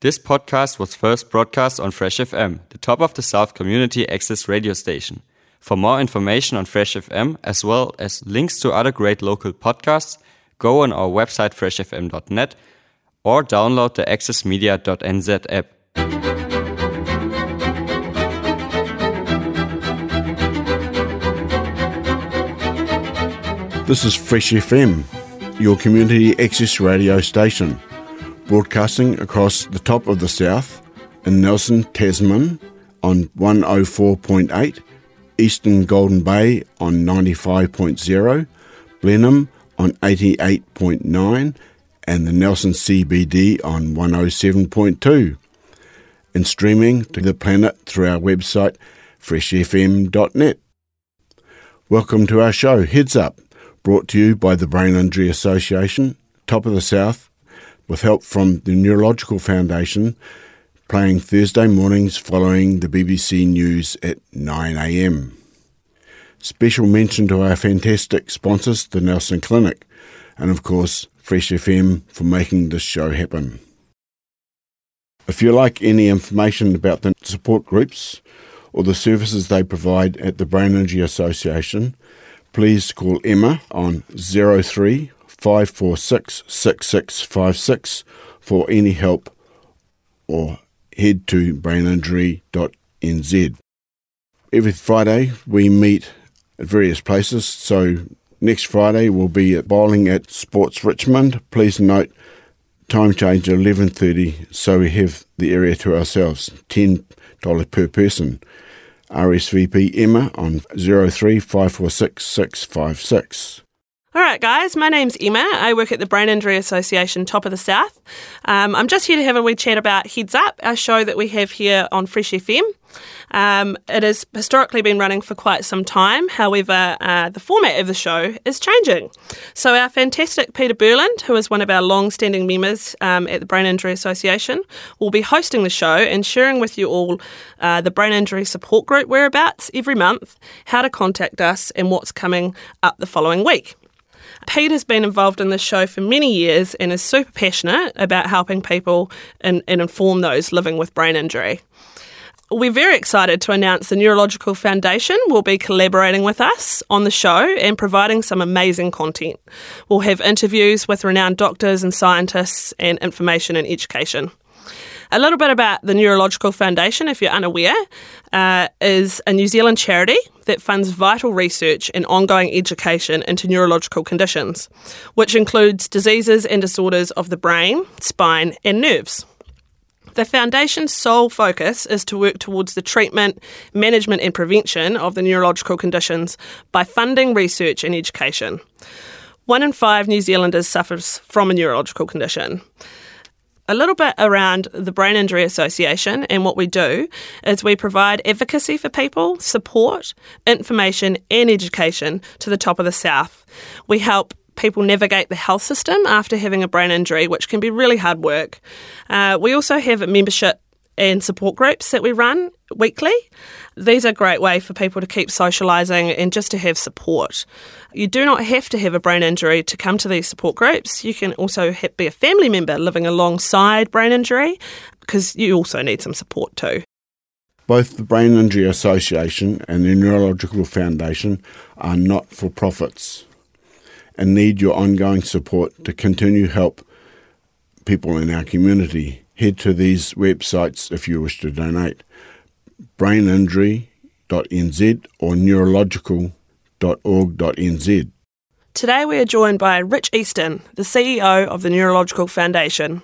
This podcast was first broadcast on Fresh FM, the top of the South community access radio station. For more information on Fresh FM, as well as links to other great local podcasts, go on our website freshfm.net or download the accessmedia.nz app. This is Fresh FM, your community access radio station, broadcasting across the top of the south in Nelson, Tasman on 104.8, Eastern Golden Bay on 95.0, Blenheim on 88.9, and the Nelson CBD on 107.2, and streaming to the planet through our website freshfm.net. Welcome to our show, Heads Up brought to you by the Brain Injury Association, Top of the South, with help from the Neurological Foundation, playing Thursday mornings following the BBC News at 9am. Special mention to our fantastic sponsors, the Nelson Clinic, and of course, Fresh FM for making this show happen. If you like any information about the support groups or the services they provide at the Brain Injury Association, please call Emma on 03 546 6656 for any help or head to braininjury.nz. Every Friday we meet at various places, so next Friday we'll be at bowling at Sports Richmond. Please note time change 11.30 so we have the area to ourselves, $10 per person. RSVP Emma on 03546656. All right, guys, my name's Emma. I work at the Brain Injury Association, Top of the South. Um, I'm just here to have a wee chat about Heads Up, our show that we have here on Fresh FM. Um, it has historically been running for quite some time. However, uh, the format of the show is changing. So, our fantastic Peter Burland, who is one of our long standing members um, at the Brain Injury Association, will be hosting the show and sharing with you all uh, the brain injury support group whereabouts every month, how to contact us, and what's coming up the following week. Pete has been involved in this show for many years and is super passionate about helping people and, and inform those living with brain injury. We're very excited to announce the Neurological Foundation will be collaborating with us on the show and providing some amazing content. We'll have interviews with renowned doctors and scientists and information and education. A little bit about the Neurological Foundation, if you're unaware, uh, is a New Zealand charity that funds vital research and ongoing education into neurological conditions, which includes diseases and disorders of the brain, spine, and nerves. The Foundation's sole focus is to work towards the treatment, management, and prevention of the neurological conditions by funding research and education. One in five New Zealanders suffers from a neurological condition a little bit around the Brain Injury Association and what we do is we provide advocacy for people, support, information, and education to the top of the South. We help people navigate the health system after having a brain injury, which can be really hard work. Uh, we also have membership and support groups that we run weekly. These are a great way for people to keep socialising and just to have support. You do not have to have a brain injury to come to these support groups. You can also be a family member living alongside brain injury because you also need some support too. Both the Brain Injury Association and the Neurological Foundation are not for profits and need your ongoing support to continue help people in our community head to these websites if you wish to donate braininjury.nz or neurological.org.nz. Today we are joined by Rich Easton, the CEO of the Neurological Foundation.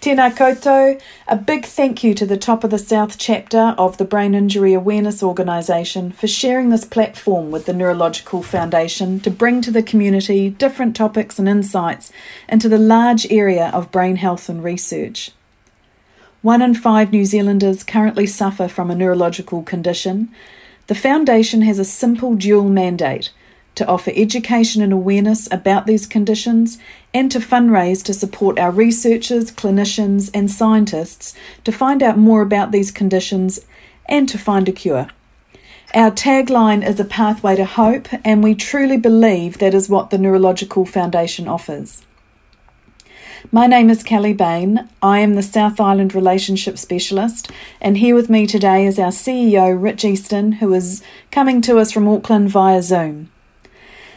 Tēnā koutou, a big thank you to the Top of the South chapter of the Brain Injury Awareness Organisation for sharing this platform with the Neurological Foundation to bring to the community different topics and insights into the large area of brain health and research. One in five New Zealanders currently suffer from a neurological condition. The Foundation has a simple dual mandate to offer education and awareness about these conditions and to fundraise to support our researchers, clinicians, and scientists to find out more about these conditions and to find a cure. Our tagline is a pathway to hope, and we truly believe that is what the Neurological Foundation offers. My name is Kellie Bain. I am the South Island Relationship Specialist, and here with me today is our CEO, Rich Easton, who is coming to us from Auckland via Zoom.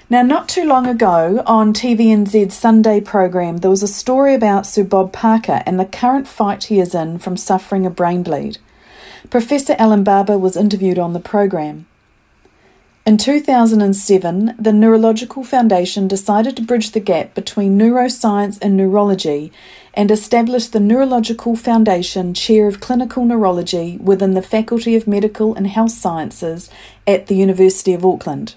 Now, not too long ago on TVNZ's Sunday program, there was a story about Sir Bob Parker and the current fight he is in from suffering a brain bleed. Professor Alan Barber was interviewed on the program. In 2007, the Neurological Foundation decided to bridge the gap between neuroscience and neurology and established the Neurological Foundation Chair of Clinical Neurology within the Faculty of Medical and Health Sciences at the University of Auckland.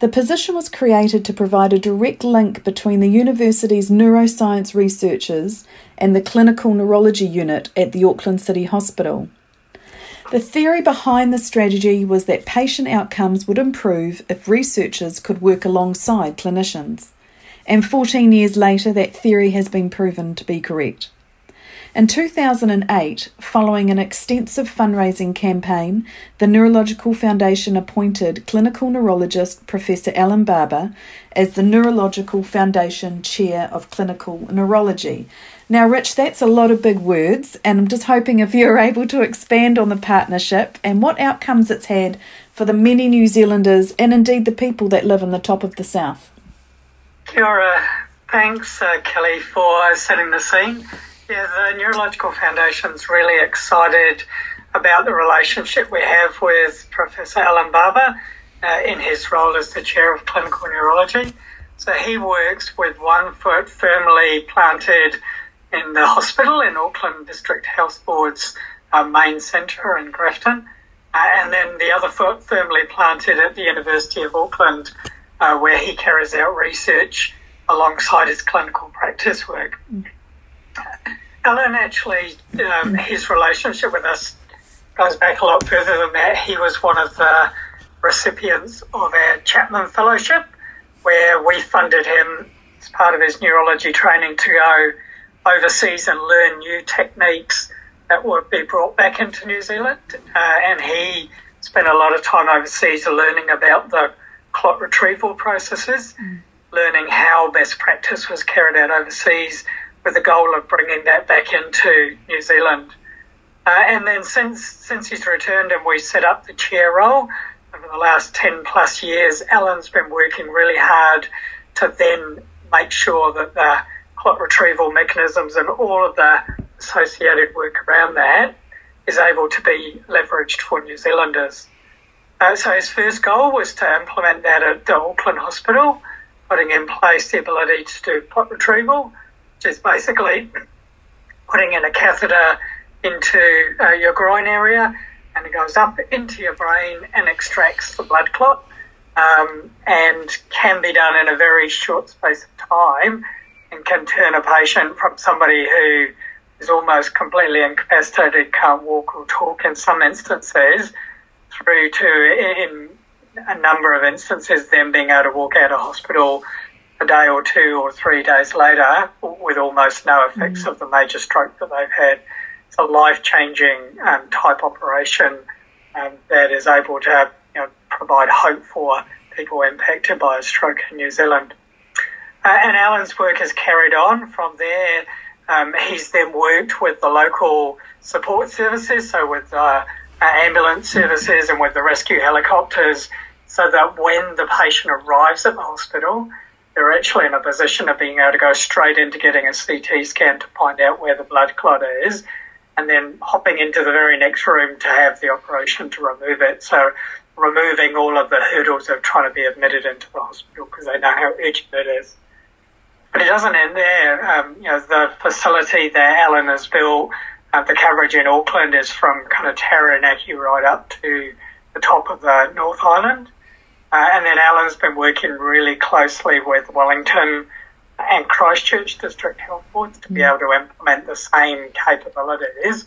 The position was created to provide a direct link between the university's neuroscience researchers and the clinical neurology unit at the Auckland City Hospital. The theory behind the strategy was that patient outcomes would improve if researchers could work alongside clinicians. And 14 years later, that theory has been proven to be correct. In 2008, following an extensive fundraising campaign, the Neurological Foundation appointed clinical neurologist Professor Alan Barber as the Neurological Foundation Chair of Clinical Neurology, now, Rich, that's a lot of big words, and I'm just hoping if you're able to expand on the partnership and what outcomes it's had for the many New Zealanders and indeed the people that live in the top of the South. Kia ora. Thanks, uh, Kellie, for setting the scene. Yeah, the Neurological Foundation's really excited about the relationship we have with Professor Alan Barber uh, in his role as the Chair of Clinical Neurology. So he works with one foot firmly planted in the hospital in Auckland District Health Board's uh, main centre in Grafton, uh, and then the other foot firmly planted at the University of Auckland, uh, where he carries out research alongside his clinical practice work. Alan actually, um, his relationship with us goes back a lot further than that. He was one of the recipients of our Chapman Fellowship, where we funded him as part of his neurology training to go overseas and learn new techniques that would be brought back into New Zealand. Uh, and he spent a lot of time overseas learning about the clot retrieval processes, mm. learning how best practice was carried out overseas with the goal of bringing that back into New Zealand. Uh, and then since since he's returned and we set up the chair role over the last 10 plus years, Alan's been working really hard to then make sure that the clot retrieval mechanisms and all of the associated work around that is able to be leveraged for New Zealanders. Uh, so his first goal was to implement that at the Auckland Hospital, putting in place the ability to do clot retrieval, which is basically putting in a catheter into uh, your groin area and it goes up into your brain and extracts the blood clot um, and can be done in a very short space of time and can turn a patient from somebody who is almost completely incapacitated, can't walk or talk in some instances, through to, in a number of instances, them being able to walk out of hospital a day or two or three days later with almost no effects mm. of the major stroke that they've had. It's a life changing um, type operation um, that is able to you know, provide hope for people impacted by a stroke in New Zealand. Uh, and Alan's work has carried on from there. Um, he's then worked with the local support services, so with uh, ambulance services and with the rescue helicopters, so that when the patient arrives at the hospital, they're actually in a position of being able to go straight into getting a CT scan to find out where the blood clot is, and then hopping into the very next room to have the operation to remove it. So removing all of the hurdles of trying to be admitted into the hospital because they know how urgent it is. But it doesn't end there. Um, you know, the facility that Alan has built, uh, the coverage in Auckland is from kind of Taranaki right up to the top of the North Island. Uh, and then Alan's been working really closely with Wellington and Christchurch District Health Boards to be mm. able to implement the same capabilities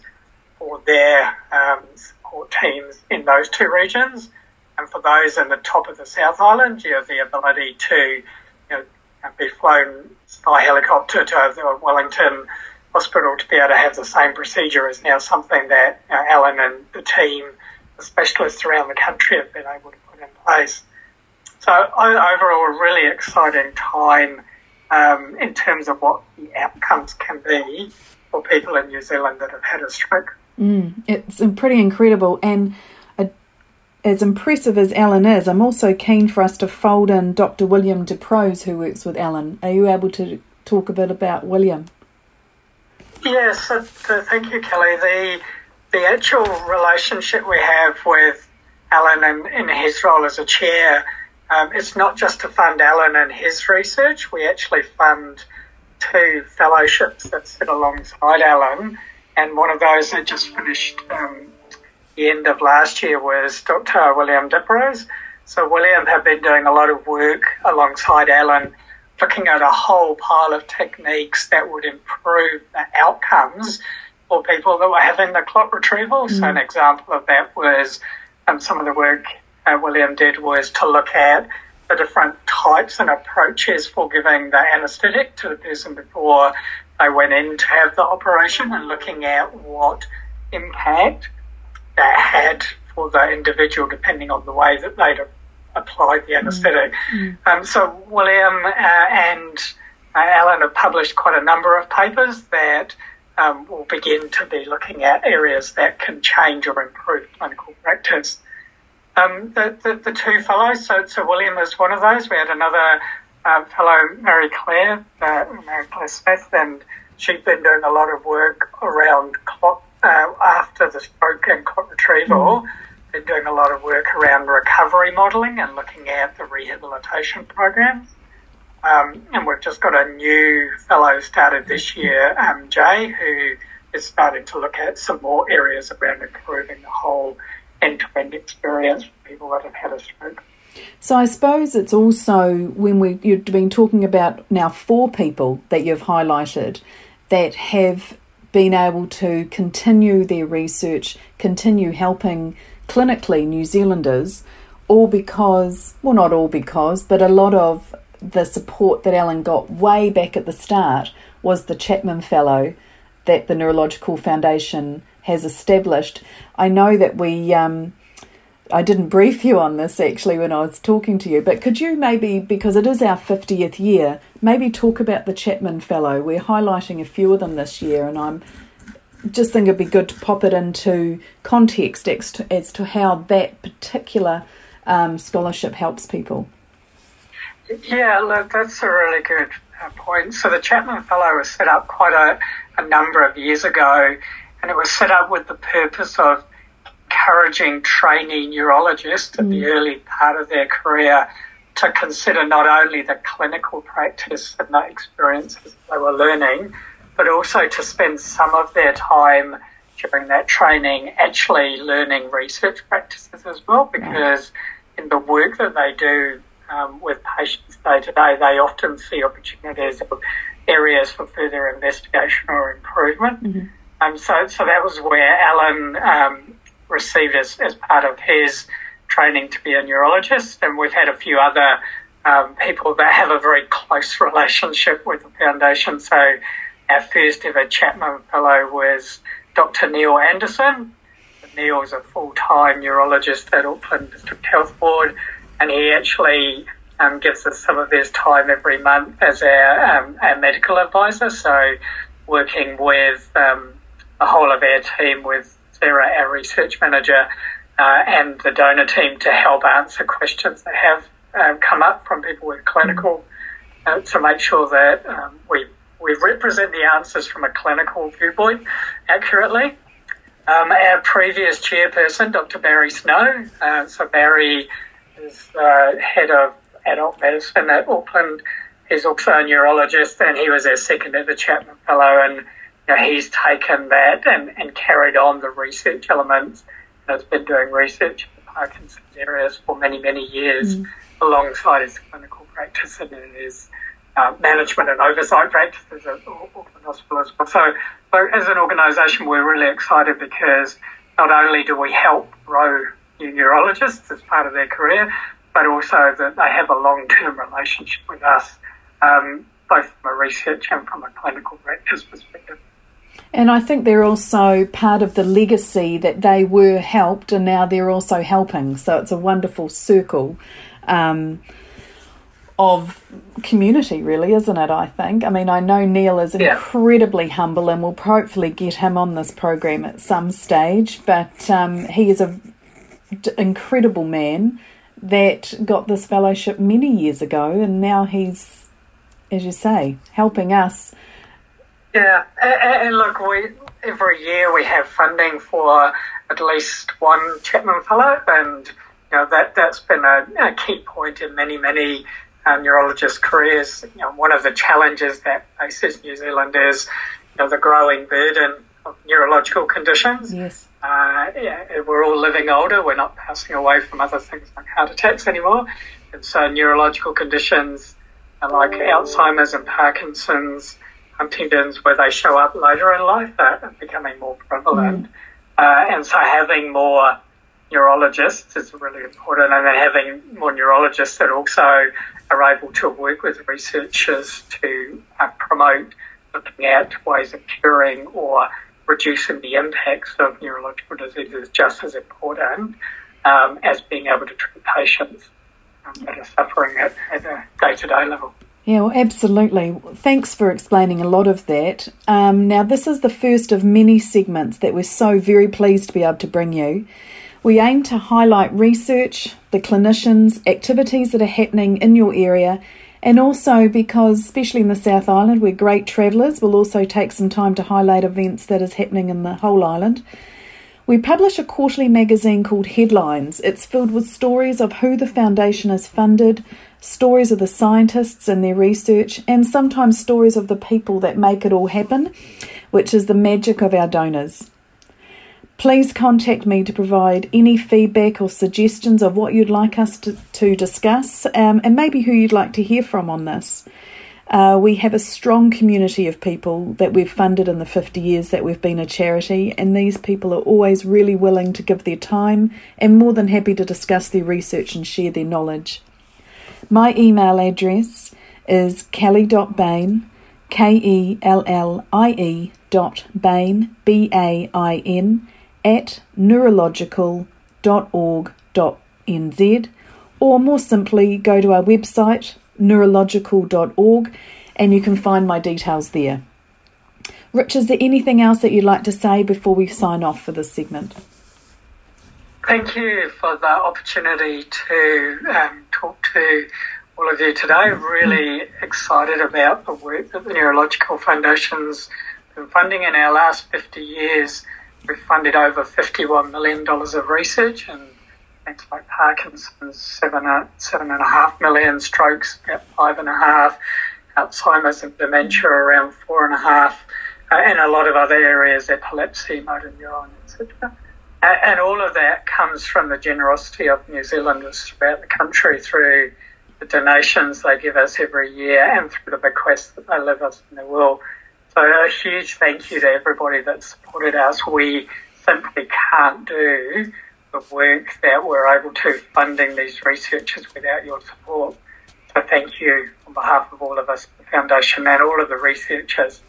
for their um, support teams in those two regions. And for those in the top of the South Island, you have the ability to you know, be flown by helicopter to the Wellington Hospital to be able to have the same procedure is now something that you know, Alan and the team, the specialists around the country, have been able to put in place. So overall, a really exciting time um, in terms of what the outcomes can be for people in New Zealand that have had a stroke. Mm, it's pretty incredible. And as impressive as Alan is, I'm also keen for us to fold in Dr. William Diprose, who works with Alan. Are you able to talk a bit about William? Yes, uh, thank you, Kellie. The the actual relationship we have with Alan and in his role as a chair, um, it's not just to fund Alan and his research. We actually fund two fellowships that sit alongside Alan, and one of those that just finished um, end of last year was Dr. William Diprose. So William had been doing a lot of work alongside Alan, looking at a whole pile of techniques that would improve the outcomes for people that were having the clot retrieval. Mm. So an example of that was um, some of the work uh, William did was to look at the different types and approaches for giving the anaesthetic to the person before they went in to have the operation and looking at what impact that had for the individual depending on the way that they'd applied the mm. anaesthetic. Mm. Um, so William uh, and uh, Alan have published quite a number of papers that um, will begin to be looking at areas that can change or improve clinical practice. Um, the, the, the, two fellows, so, so William is one of those. We had another uh, fellow, Marie-Claire, uh, Marie-Claire Smith, and she's been doing a lot of work around clot, uh, after the stroke and retrieval. Mm. Been doing a lot of work around recovery modelling and looking at the rehabilitation programs. Um, and we've just got a new fellow started this year, um, Jay, who is starting to look at some more areas around improving the whole end-to-end experience for people that have had a stroke. So I suppose it's also when we you've been talking about now four people that you've highlighted that have been able to continue their research, continue helping clinically New Zealanders, all because well not all because, but a lot of the support that Alan got way back at the start was the Chapman Fellow that the Neurological Foundation has established. I know that we, um, I didn't brief you on this actually when I was talking to you, but could you maybe, because it is our 50th year, maybe talk about the Chapman Fellow? We're highlighting a few of them this year, and I'm just think it'd be good to pop it into context as to, as to how that particular um, scholarship helps people. Yeah, look, that's a really good uh, point. So the Chapman Fellow was set up quite a, a number of years ago, and it was set up with the purpose of encouraging trainee neurologists at mm. the early part of their career to consider not only the clinical practice and the experiences they were learning, but also to spend some of their time during that training actually learning research practices as well, because in the work that they do, um, with patients day to day, they often see opportunities or areas for further investigation or improvement. Mm-hmm. Um, so, so that was where Alan um, received as, as part of his training to be a neurologist, and we've had a few other um, people that have a very close relationship with the foundation. So, our first ever Chapman Fellow was Dr. Neil Anderson. Neil is a full time neurologist at Auckland District Health Board and he actually um, gives us some of his time every month as our, um, our medical advisor. So, working with um, the whole of our team, with Sarah, our research manager, uh, and the donor team to help answer questions that have uh, come up from people with clinical, uh, to make sure that um, we we represent the answers from a clinical viewpoint accurately. Um, our previous chairperson, Dr. Barry Snow, uh, so Barry is uh, head of adult medicine at Auckland. He's also a neurologist, and he was our second ever Chapman Fellow, and you know, he's taken that and, and carried on the research elements. And has been doing research in the Parkinson's areas for many, many years, mm. alongside his clinical practice and his uh, management and oversight practices at Auckland Hospital as well. So, so as an organisation, we're really excited because not only do we help grow new neurologists as part of their career, but also that they have a long-term relationship with us, um, both from a research and from a clinical practice perspective. And I think they're also part of the legacy that they were helped and now they're also helping. So it's a wonderful circle. Um, of community, really, isn't it? I think. I mean, I know Neil is Yeah. incredibly humble, and we'll hopefully get him on this program at some stage. But um, he is a d- incredible man that got this fellowship many years ago, and now he's, as you say, helping us. Yeah, and, and look, we every year we have funding for at least one Chapman Fellow, and you know that that's been a, a key point in many many uh, neurologist careers. You know, one of the challenges that faces New Zealand is you know the growing burden of neurological conditions. Yes. Uh, yeah, we're all living older. We're not passing away from other things like heart attacks anymore, and so neurological conditions uh, like Alzheimer's and Parkinson's, Huntington's, where they show up later in life, are are becoming more prevalent. Uh, and so having more neurologists is really important, and then having more neurologists that also are able to work with researchers to uh, promote looking at ways of curing or reducing the impacts of neurological diseases just as important um, as being able to treat patients um, that are suffering at, at a day-to-day level. Yeah, well, absolutely. Thanks for explaining a lot of that. Um, now, this is the first of many segments that we're so very pleased to be able to bring you. We aim to highlight research, the clinicians, activities that are happening in your area, and also because, especially in the South Island, we're great travellers, we'll also take some time to highlight events that is happening in the whole island. We publish a quarterly magazine called Headlines. It's filled with stories of who the foundation has funded, stories of the scientists and their research, and sometimes stories of the people that make it all happen, which is the magic of our donors. Please contact me to provide any feedback or suggestions of what you'd like us to, to discuss um, and maybe who you'd like to hear from on this. Uh, we have a strong community of people that we've funded in the 50 years that we've been a charity, and these people are always really willing to give their time and more than happy to discuss their research and share their knowledge. My email address is kellie.bain, K E L L I E dot Bain, B A I N, at neurological.org.nz, or more simply, go to our website neurological.org and you can find my details there. Rich, is there anything else that you'd like to say before we sign off for this segment? Thank you for the opportunity to um, talk to all of you today. I'm Really excited about the work that the Neurological Foundation's been funding in our last 50 years. We've funded over $51 million of research and things like Parkinson's, seven, uh, seven and a half million, strokes, about five and a half, Alzheimer's and dementia around four and a half, uh, and a lot of other areas, epilepsy, motor neuron, etc. And all of that comes from the generosity of New Zealanders throughout the country through the donations they give us every year and through the bequests that they leave us in the will. So a huge thank you to everybody that supported us. We simply can't do the work that we're able to funding these researchers without your support. So thank you on behalf of all of us, the Foundation and all of the researchers.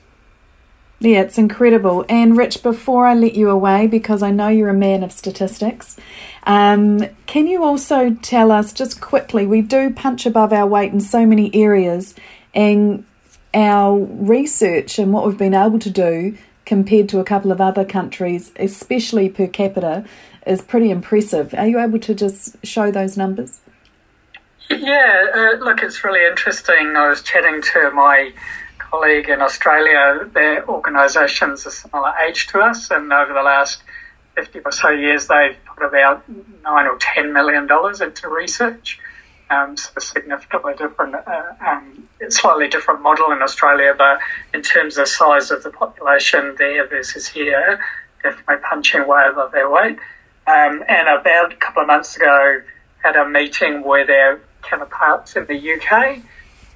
Yeah, it's incredible. And Rich, before I let you away, because I know you're a man of statistics, um, can you also tell us just quickly? We do punch above our weight in so many areas, and our research and what we've been able to do compared to a couple of other countries, especially per capita, is pretty impressive. Are you able to just show those numbers? Yeah, uh, look, it's really interesting. I was chatting to my colleague in Australia. Their organisation's a similar age to us, and over the last 50 or so years, they've put about nine or 10 million dollars into research. Um, so significantly different, uh, um, slightly different model in Australia, but in terms of size of the population there versus here, definitely punching way above their weight. Um, and about a couple of months ago, had a meeting with our counterparts in the UK,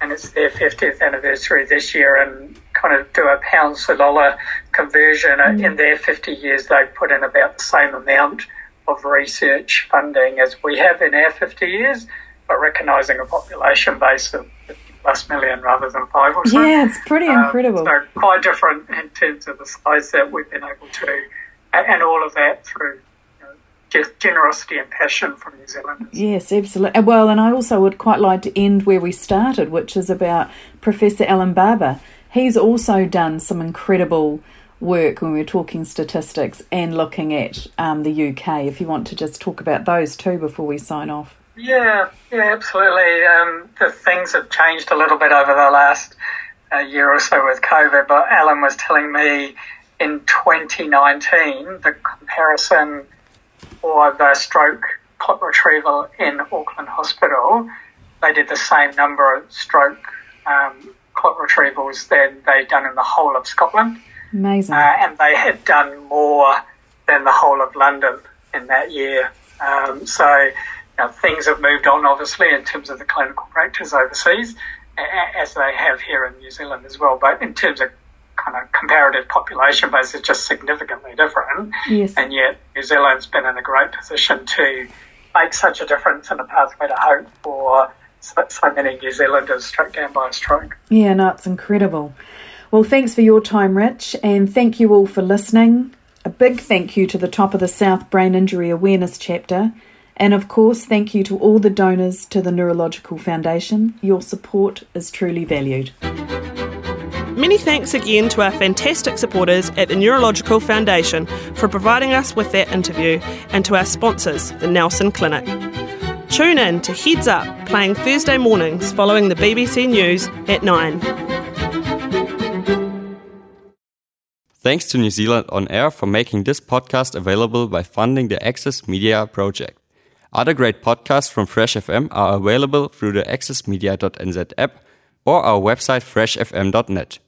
and it's their 50th anniversary this year, and kind of do a pound to dollar conversion. Mm. In their 50 years, they've put in about the same amount of research funding as we have in our 50 years, but recognising a population base of 50 plus million rather than five or so. Yeah, it's pretty incredible. Um, so quite different in terms of the size that we've been able to, and all of that through generosity and passion from New Zealanders. Yes, absolutely. Well, and I also would quite like to end where we started, which is about Professor Alan Barber. He's also done some incredible work when we're talking statistics and looking at um, the UK. If you want to just talk about those too before we sign off. Yeah, yeah, absolutely. Um, the things have changed a little bit over the last uh, year or so with COVID, but Alan was telling me in 2019 the comparison for the stroke clot retrieval in Auckland Hospital, they did the same number of stroke um, clot retrievals than they'd done in the whole of Scotland. Amazing. Uh, and they had done more than the whole of London in that year. Um, so you know, things have moved on, obviously, in terms of the clinical practice overseas, as they have here in New Zealand as well. But in terms of kind of comparative population base, is just significantly different. Yes. And yet, New Zealand's been in a great position to make such a difference in a pathway to hope for so, so many New Zealanders struck down by a stroke. Yeah, no, it's incredible. Well, thanks for your time, Rich, and thank you all for listening. A big thank you to the Top of the South Brain Injury Awareness chapter. And of course, thank you to all the donors to the Neurological Foundation. Your support is truly valued. Many thanks again to our fantastic supporters at the Neurological Foundation for providing us with that interview and to our sponsors, the Nelson Clinic. Tune in to Heads Up, playing Thursday mornings following the BBC News at 9. Thanks to New Zealand On Air for making this podcast available by funding the Access Media project. Other great podcasts from Fresh FM are available through the accessmedia.nz app or our website freshfm.net.